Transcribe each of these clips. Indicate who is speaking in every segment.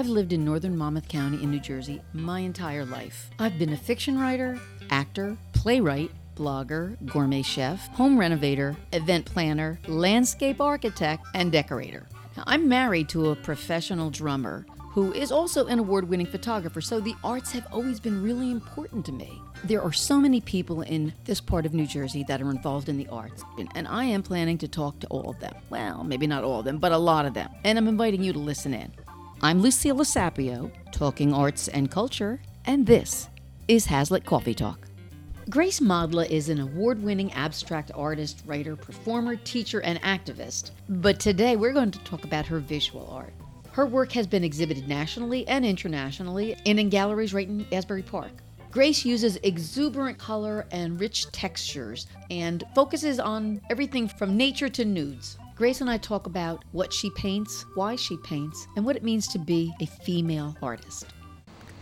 Speaker 1: I've lived in northern Monmouth County in New Jersey my entire life. I've been a fiction writer, actor, playwright, blogger, gourmet chef, home renovator, event planner, landscape architect, and decorator. Now, I'm married to a professional drummer who is also an award winning photographer, so the arts have always been really important to me. There are so many people in this part of New Jersey that are involved in the arts, and I am planning to talk to all of them. Well, maybe not all of them, but a lot of them, and I'm inviting you to listen in. I'm Lucille Sapio, talking arts and culture, and this is Hazlet Coffee Talk. Grace Modla is an award winning abstract artist, writer, performer, teacher, and activist. But today we're going to talk about her visual art. Her work has been exhibited nationally and internationally and in galleries right in Asbury Park. Grace uses exuberant color and rich textures and focuses on everything from nature to nudes. Grace and I talk about what she paints, why she paints, and what it means to be a female artist.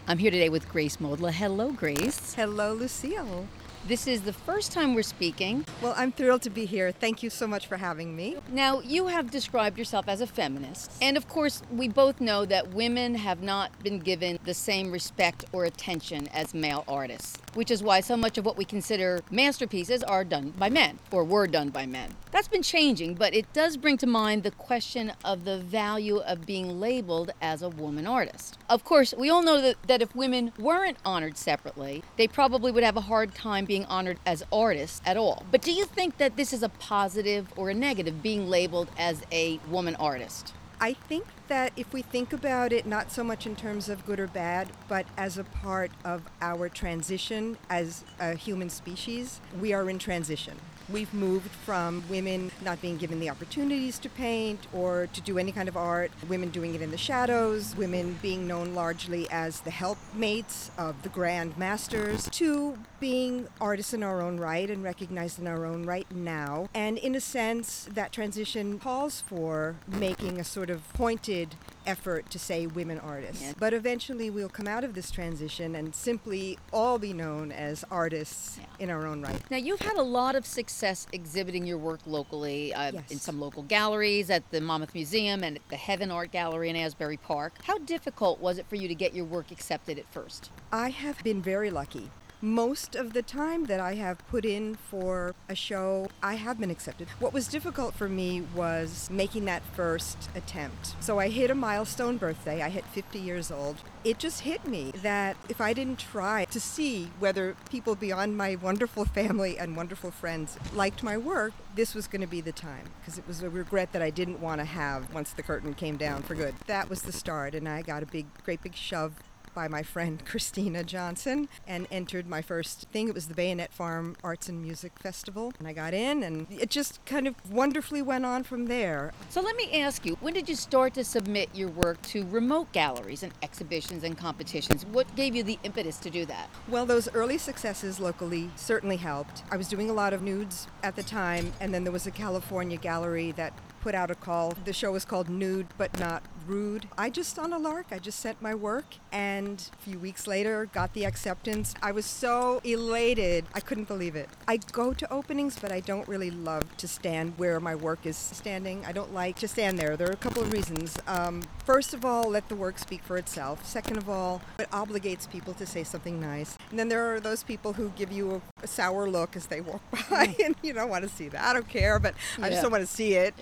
Speaker 1: I'm here today with Grace Modla. Hello, Grace.
Speaker 2: Hello, Lucille.
Speaker 1: This is the first time we're speaking.
Speaker 2: Well, I'm thrilled to be here. Thank you so much for having me.
Speaker 1: Now, you have described yourself as a feminist. And of course, we both know that women have not been given the same respect or attention as male artists, which is why so much of what we consider masterpieces are done by men or were done by men. That's been changing, but it does bring to mind the question of the value of being labeled as a woman artist. Of course, we all know that, that if women weren't honored separately, they probably would have a hard time being honored as artists at all. But do you think that this is a positive or a negative, being labeled as a woman artist?
Speaker 2: I think that if we think about it, not so much in terms of good or bad, but as a part of our transition as a human species, we are in transition. We've moved from women not being given the opportunities to paint or to do any kind of art, women doing it in the shadows, women being known largely as the helpmates of the grand masters, to being artists in our own right and recognized in our own right now. And in a sense, that transition calls for making a sort of pointed effort to say women artists.
Speaker 1: Yeah.
Speaker 2: But eventually we'll come out of this transition and simply all be known as artists
Speaker 1: Yeah.
Speaker 2: in our own right.
Speaker 1: Now, you've had a lot of success exhibiting your work locally uh,
Speaker 2: Yes.
Speaker 1: in some local galleries, at the Monmouth Museum, and at the Heaven Art Gallery in Asbury Park. How difficult was it for you to get your work accepted at first?
Speaker 2: I have been very lucky. Most of the time that I have put in for a show, I have been accepted. What was difficult for me was making that first attempt. So I hit a milestone birthday. I hit 50 years old. It just hit me that if I didn't try to see whether people beyond my wonderful family and wonderful friends liked my work, this was going to be the time because it was a regret that I didn't want to have once the curtain came down for good. That was the start, and I got a big, great big shove by my friend Christina Johnson and entered my first thing. It was the Bayonet Farm Arts and Music Festival. And I got in, and it just kind of wonderfully went on from there.
Speaker 1: So let me ask you, when did you start to submit your work to remote galleries and exhibitions and competitions? What gave you the impetus to do that?
Speaker 2: Well, those early successes locally certainly helped. I was doing a lot of nudes at the time, and then there was a California gallery that put out a call. The show was called Nude But Not Rude. I just, on a lark, I just sent my work, and a few weeks later, got the acceptance. I was so elated. I couldn't believe it. I go to openings, but I don't really love to stand where my work is standing. I don't like to stand there. There are a couple of reasons. Um, first of all, let the work speak for itself. Second of all, it obligates people to say something nice. And then there are those people who give you a, a sour look as they walk by, and you don't want to see that. I don't care, but I just don't want to see it.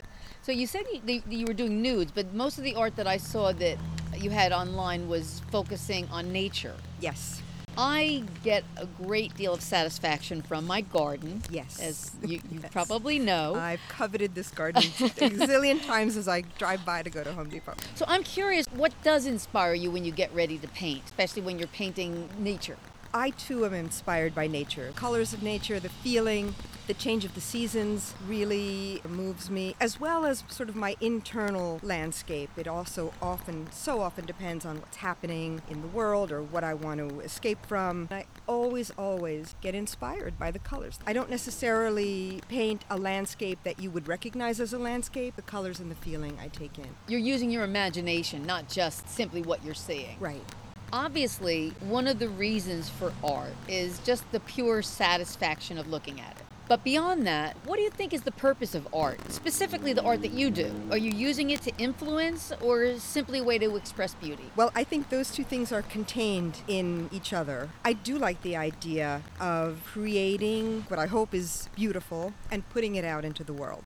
Speaker 1: So you said you, you were doing nudes, but most of the art that I saw that you had online was focusing on nature.
Speaker 2: Yes.
Speaker 1: I get a great deal of satisfaction from my garden.
Speaker 2: Yes.
Speaker 1: As you, you
Speaker 2: Yes.
Speaker 1: probably know.
Speaker 2: I've coveted this garden a zillion times as I drive by to go to Home Depot.
Speaker 1: so I'm curious, what does inspire you when you get ready to paint, especially when you're painting nature?
Speaker 2: I too am inspired by nature. Colors of nature, the feeling, the change of the seasons really moves me, as well as sort of my internal landscape. It also often, so often depends on what's happening in the world or what I want to escape from. I always, always get inspired by the colors. I don't necessarily paint a landscape that you would recognize as a landscape, the colors and the feeling I take in.
Speaker 1: You're using your imagination, not just simply what you're seeing.
Speaker 2: Right.
Speaker 1: Obviously, one of the reasons for art is just the pure satisfaction of looking at it. But beyond that, what do you think is the purpose of art, specifically the art that you do? Are you using it to influence or simply a way to express beauty?
Speaker 2: Well, I think those two things are contained in each other. I do like the idea of creating what I hope is beautiful and putting it out into the world.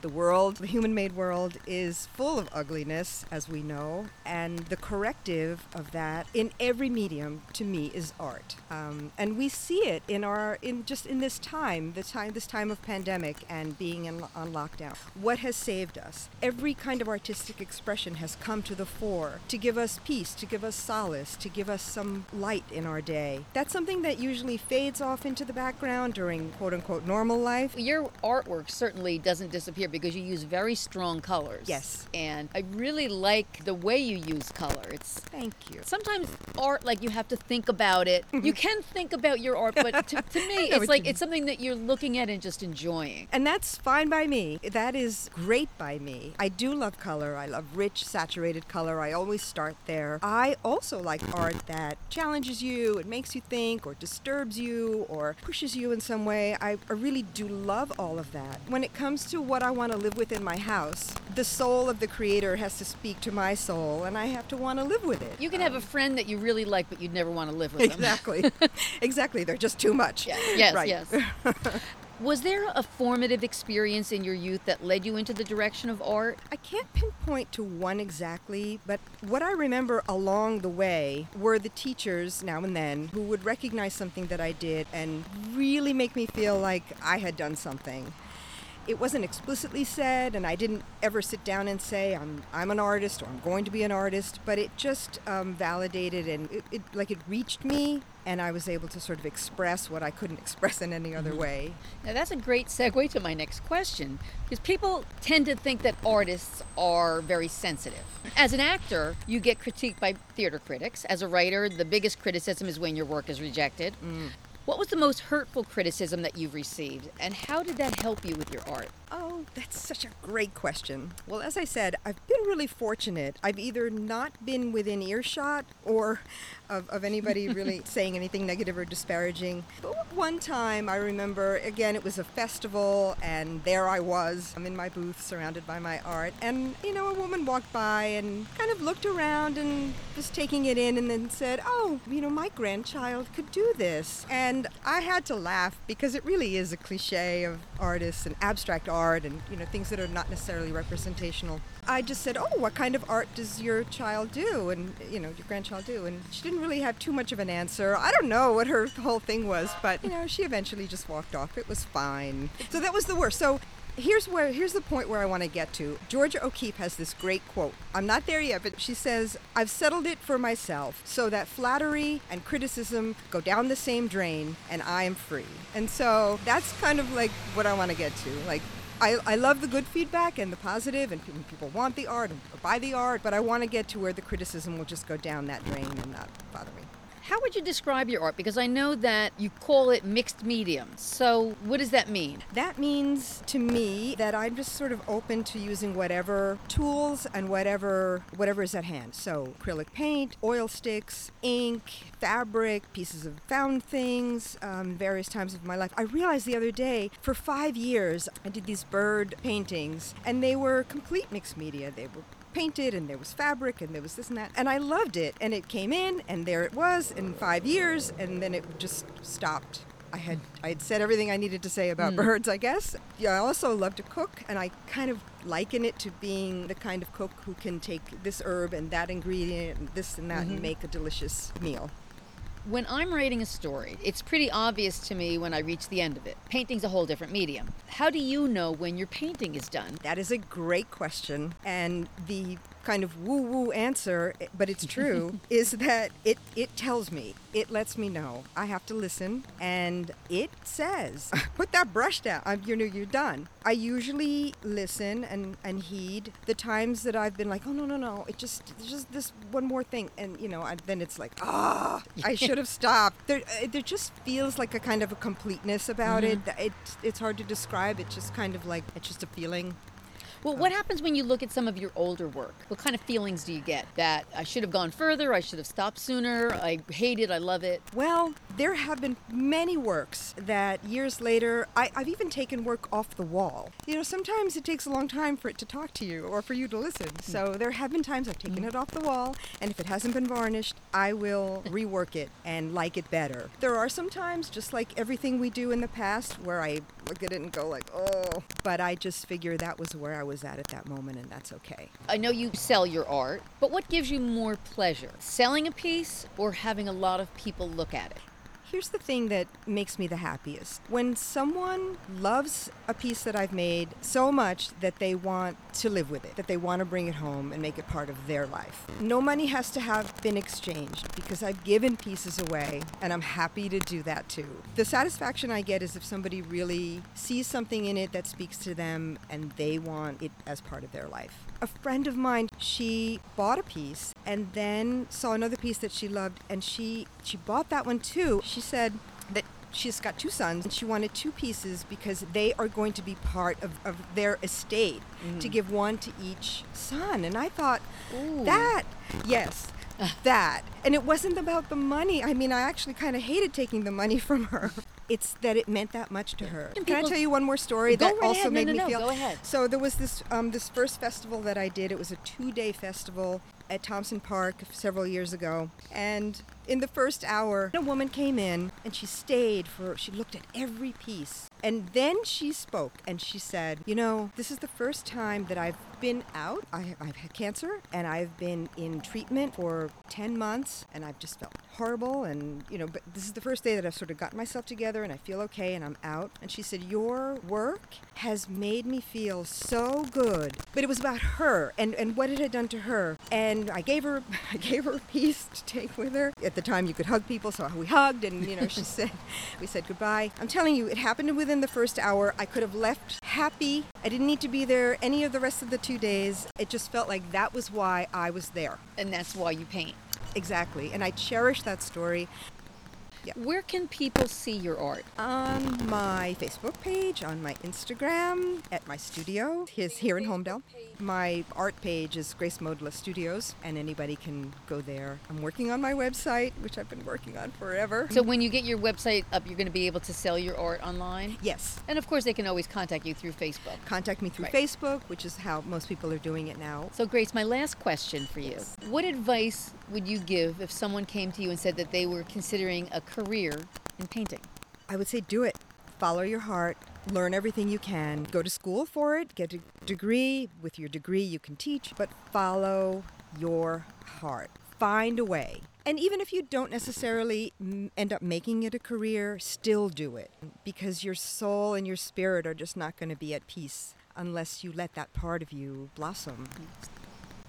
Speaker 2: The world, the human made world, is full of ugliness, as we know, and the corrective of that in every medium to me is art. Um, and we see it in our, in just in this time, the time, this time of pandemic and being in, on lockdown. What has saved us? Every kind of artistic expression has come to the fore to give us peace, to give us solace, to give us some light in our day. That's something that usually fades off into the background during quote unquote normal life.
Speaker 1: Your artwork certainly doesn't disappear because you use very strong colors.
Speaker 2: Yes.
Speaker 1: And I really like the way you use color. It's
Speaker 2: Thank you.
Speaker 1: sometimes art like you have to think about it. you can think about your art, but to, to me it's like it's something that you're looking at and just enjoying.
Speaker 2: And that's fine by me. That is great by me. I do love color. I love rich, saturated color. I always start there. I also like art that challenges you, it makes you think, or disturbs you, or pushes you in some way. I, I really do love all of that. When it comes to what I want to live within my house, the soul of the creator has to speak to my soul, and I have to want to live with it.
Speaker 1: You can have a um, friend that you really like, but you'd never want to live with them.
Speaker 2: Exactly. exactly. They're just too much.
Speaker 1: Yeah, yes,
Speaker 2: Right.
Speaker 1: yes. Was there a formative experience in your youth that led you into the direction of art?
Speaker 2: I can't pinpoint to one exactly, but what I remember along the way were the teachers now and then who would recognize something that I did and really make me feel like I had done something. It wasn't explicitly said, and I didn't ever sit down and say I'm I'm an artist or I'm going to be an artist. But it just um, validated and it, it like it reached me, and I was able to sort of express what I couldn't express in any other way.
Speaker 1: Now, that's a great segue to my next question because people tend to think that artists are very sensitive. As an actor, you get critiqued by theater critics. As a writer, the biggest criticism is when your work is rejected. What was the most hurtful criticism that you've received, and how did that help you with your art?
Speaker 2: Oh, that's such a great question. Well, as I said, I've been really fortunate. I've either not been within earshot or of, of anybody really saying anything negative or disparaging. But one time I remember, again, it was a festival, and there I was. I'm in my booth surrounded by my art. And, you know, a woman walked by and kind of looked around and was taking it in and then said, Oh, you know, my grandchild could do this. And I had to laugh because it really is a cliche of artists and abstract art and, you know, things that are not necessarily representational. I just said, "Oh, what kind of art does your child do?" And you know, your grandchild do. And she didn't really have too much of an answer. I don't know what her whole thing was, but you know, she eventually just walked off. It was fine. So that was the worst. So here's where here's the point where I want to get to. Georgia O'Keeffe has this great quote. I'm not there yet, but she says, "I've settled it for myself so that flattery and criticism go down the same drain and I am free." And so that's kind of like what I want to get to. Like I, I love the good feedback and the positive, and people, people want the art and buy the art, but I want to get to where the criticism will just go down that drain and not bother me.
Speaker 1: How would you describe your art? Because I know that you call it mixed medium. So, what does that mean?
Speaker 2: That means to me that I'm just sort of open to using whatever tools and whatever whatever is at hand. So acrylic paint, oil sticks, ink, fabric, pieces of found things, um, various times of my life. I realized the other day, for five years, I did these bird paintings, and they were complete mixed media. They were painted and there was fabric and there was this and that and i loved it and it came in and there it was in five years and then it just stopped I had I had said everything I needed to say about hmm. birds, I guess. Yeah, I also love to cook, and I kind of liken it to being the kind of cook who can take this herb and that ingredient and this and that and mm-hmm. make a delicious meal.
Speaker 1: When I'm writing a story, it's pretty obvious to me when I reach the end of it. Painting's a whole different medium. How do you know when your painting is done?
Speaker 2: That is a great question, and the kind of woo-woo answer, but it's true, is that it it tells me, it lets me know. I have to listen, and it says, "Put that brush down. I'm, you know, you're done." I usually listen and and heed the times that I've been like, "Oh no, no, no! It just just this one more thing," and you know, I, then it's like, "Ah, I should have stopped." There, uh, there just feels like a kind of a completeness about it. It it's hard to describe. It's just kind of like it's just a feeling.
Speaker 1: Well, what happens when you look at some of your older work? What kind of feelings do you get? That I should have gone further, I should have stopped sooner, I hate it, I love it.
Speaker 2: Well, there have been many works that years later, I, I've even taken work off the wall. You know, sometimes it takes a long time for it to talk to you or for you to listen. Hmm. So there have been times I've taken hmm. it off the wall, and if it hasn't been varnished, I will rework it and like it better. There are some times, just like everything we do in the past, where I look at it and go like, oh, but I just figure that was where I was at at that moment, and that's okay.
Speaker 1: I know you sell your art, but what gives you more pleasure? Selling a piece or having a lot of people look at it?
Speaker 2: Here's the thing that makes me the happiest. When someone loves a piece that I've made so much that they want to live with it, that they want to bring it home and make it part of their life. No money has to have been exchanged because I've given pieces away and I'm happy to do that too. The satisfaction I get is if somebody really sees something in it that speaks to them and they want it as part of their life. A friend of mine, she bought a piece and then saw another piece that she loved and she she bought that one too. She said that she's got two sons and she wanted two pieces because they are going to be part of, of their estate to give one to each son. And I thought,
Speaker 1: Ooh.
Speaker 2: that, yes, that. And it wasn't about the money. I mean, I actually kind of hated taking the money from her. It's that it meant that much to her.
Speaker 1: And
Speaker 2: Can I tell you one more story that
Speaker 1: right
Speaker 2: also
Speaker 1: ahead. No,
Speaker 2: made
Speaker 1: no,
Speaker 2: me
Speaker 1: no.
Speaker 2: feel?
Speaker 1: Go ahead.
Speaker 2: So there was this um, this first festival that I did. It was a two-day festival at Thompson Park several years ago, and in the first hour, a woman came in and she stayed for. She looked at every piece, and then she spoke and she said, "You know, this is the first time that I've been out. I, I've had cancer, and I've been in treatment for ten months, and I've just felt horrible. And you know, but this is the first day that I've sort of gotten myself together, and I feel okay, and I'm out." And she said, "Your work has made me feel so good." But it was about her and, and what it had done to her. And I gave her I gave her a piece to take with her. At the time you could hug people, so we hugged and you know, she said we said goodbye. I'm telling you, it happened within the first hour. I could have left happy. I didn't need to be there any of the rest of the two days. It just felt like that was why I was there.
Speaker 1: And that's why you paint.
Speaker 2: Exactly. And I cherish that story.
Speaker 1: Where can people see your art?
Speaker 2: on my Facebook page, on my Instagram, at my studio, his here in Holmdel. My art page is Grace Modla Studios, and anybody can go there. I'm working on my website, which I've been working on forever.
Speaker 1: So when you get your website up, you're going to be able to sell your art online?
Speaker 2: yes,
Speaker 1: And of course, they can always contact you through Facebook.
Speaker 2: contact me through
Speaker 1: Right.
Speaker 2: Facebook, which is how most people are doing it now.
Speaker 1: So, Grace, my last question for you.
Speaker 2: Yes.
Speaker 1: What advice would you give if someone came to you and said that they were considering a career in painting?
Speaker 2: I would say do it. Follow your heart. Learn everything you can. Go to school for it. Get a degree. With your degree, you can teach, but follow your heart. Find a way. And even if you don't necessarily end up making it a career, still do it because your soul and your spirit are just not going to be at peace unless you let that part of you blossom.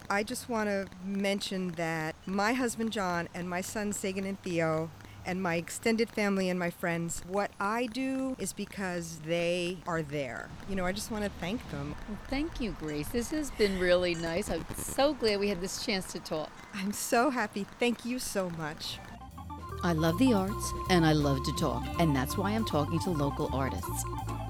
Speaker 2: I just want to mention that my husband John and my sons Sagan and Theo and my extended family and my friends, what I do is because they are there. You know, I just want to thank them.
Speaker 1: Well, thank you, Grace. This has been really nice. I'm so glad we had this chance to talk.
Speaker 2: I'm so happy. Thank you so much.
Speaker 1: I love the arts and I love to talk, and that's why I'm talking to local artists.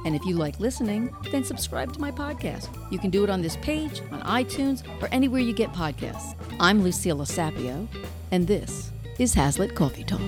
Speaker 1: And if you like listening, then subscribe to my podcast. You can do it on this page, on iTunes, or anywhere you get podcasts. I'm Lucille Sapio, and this is Hazlet Coffee Talk.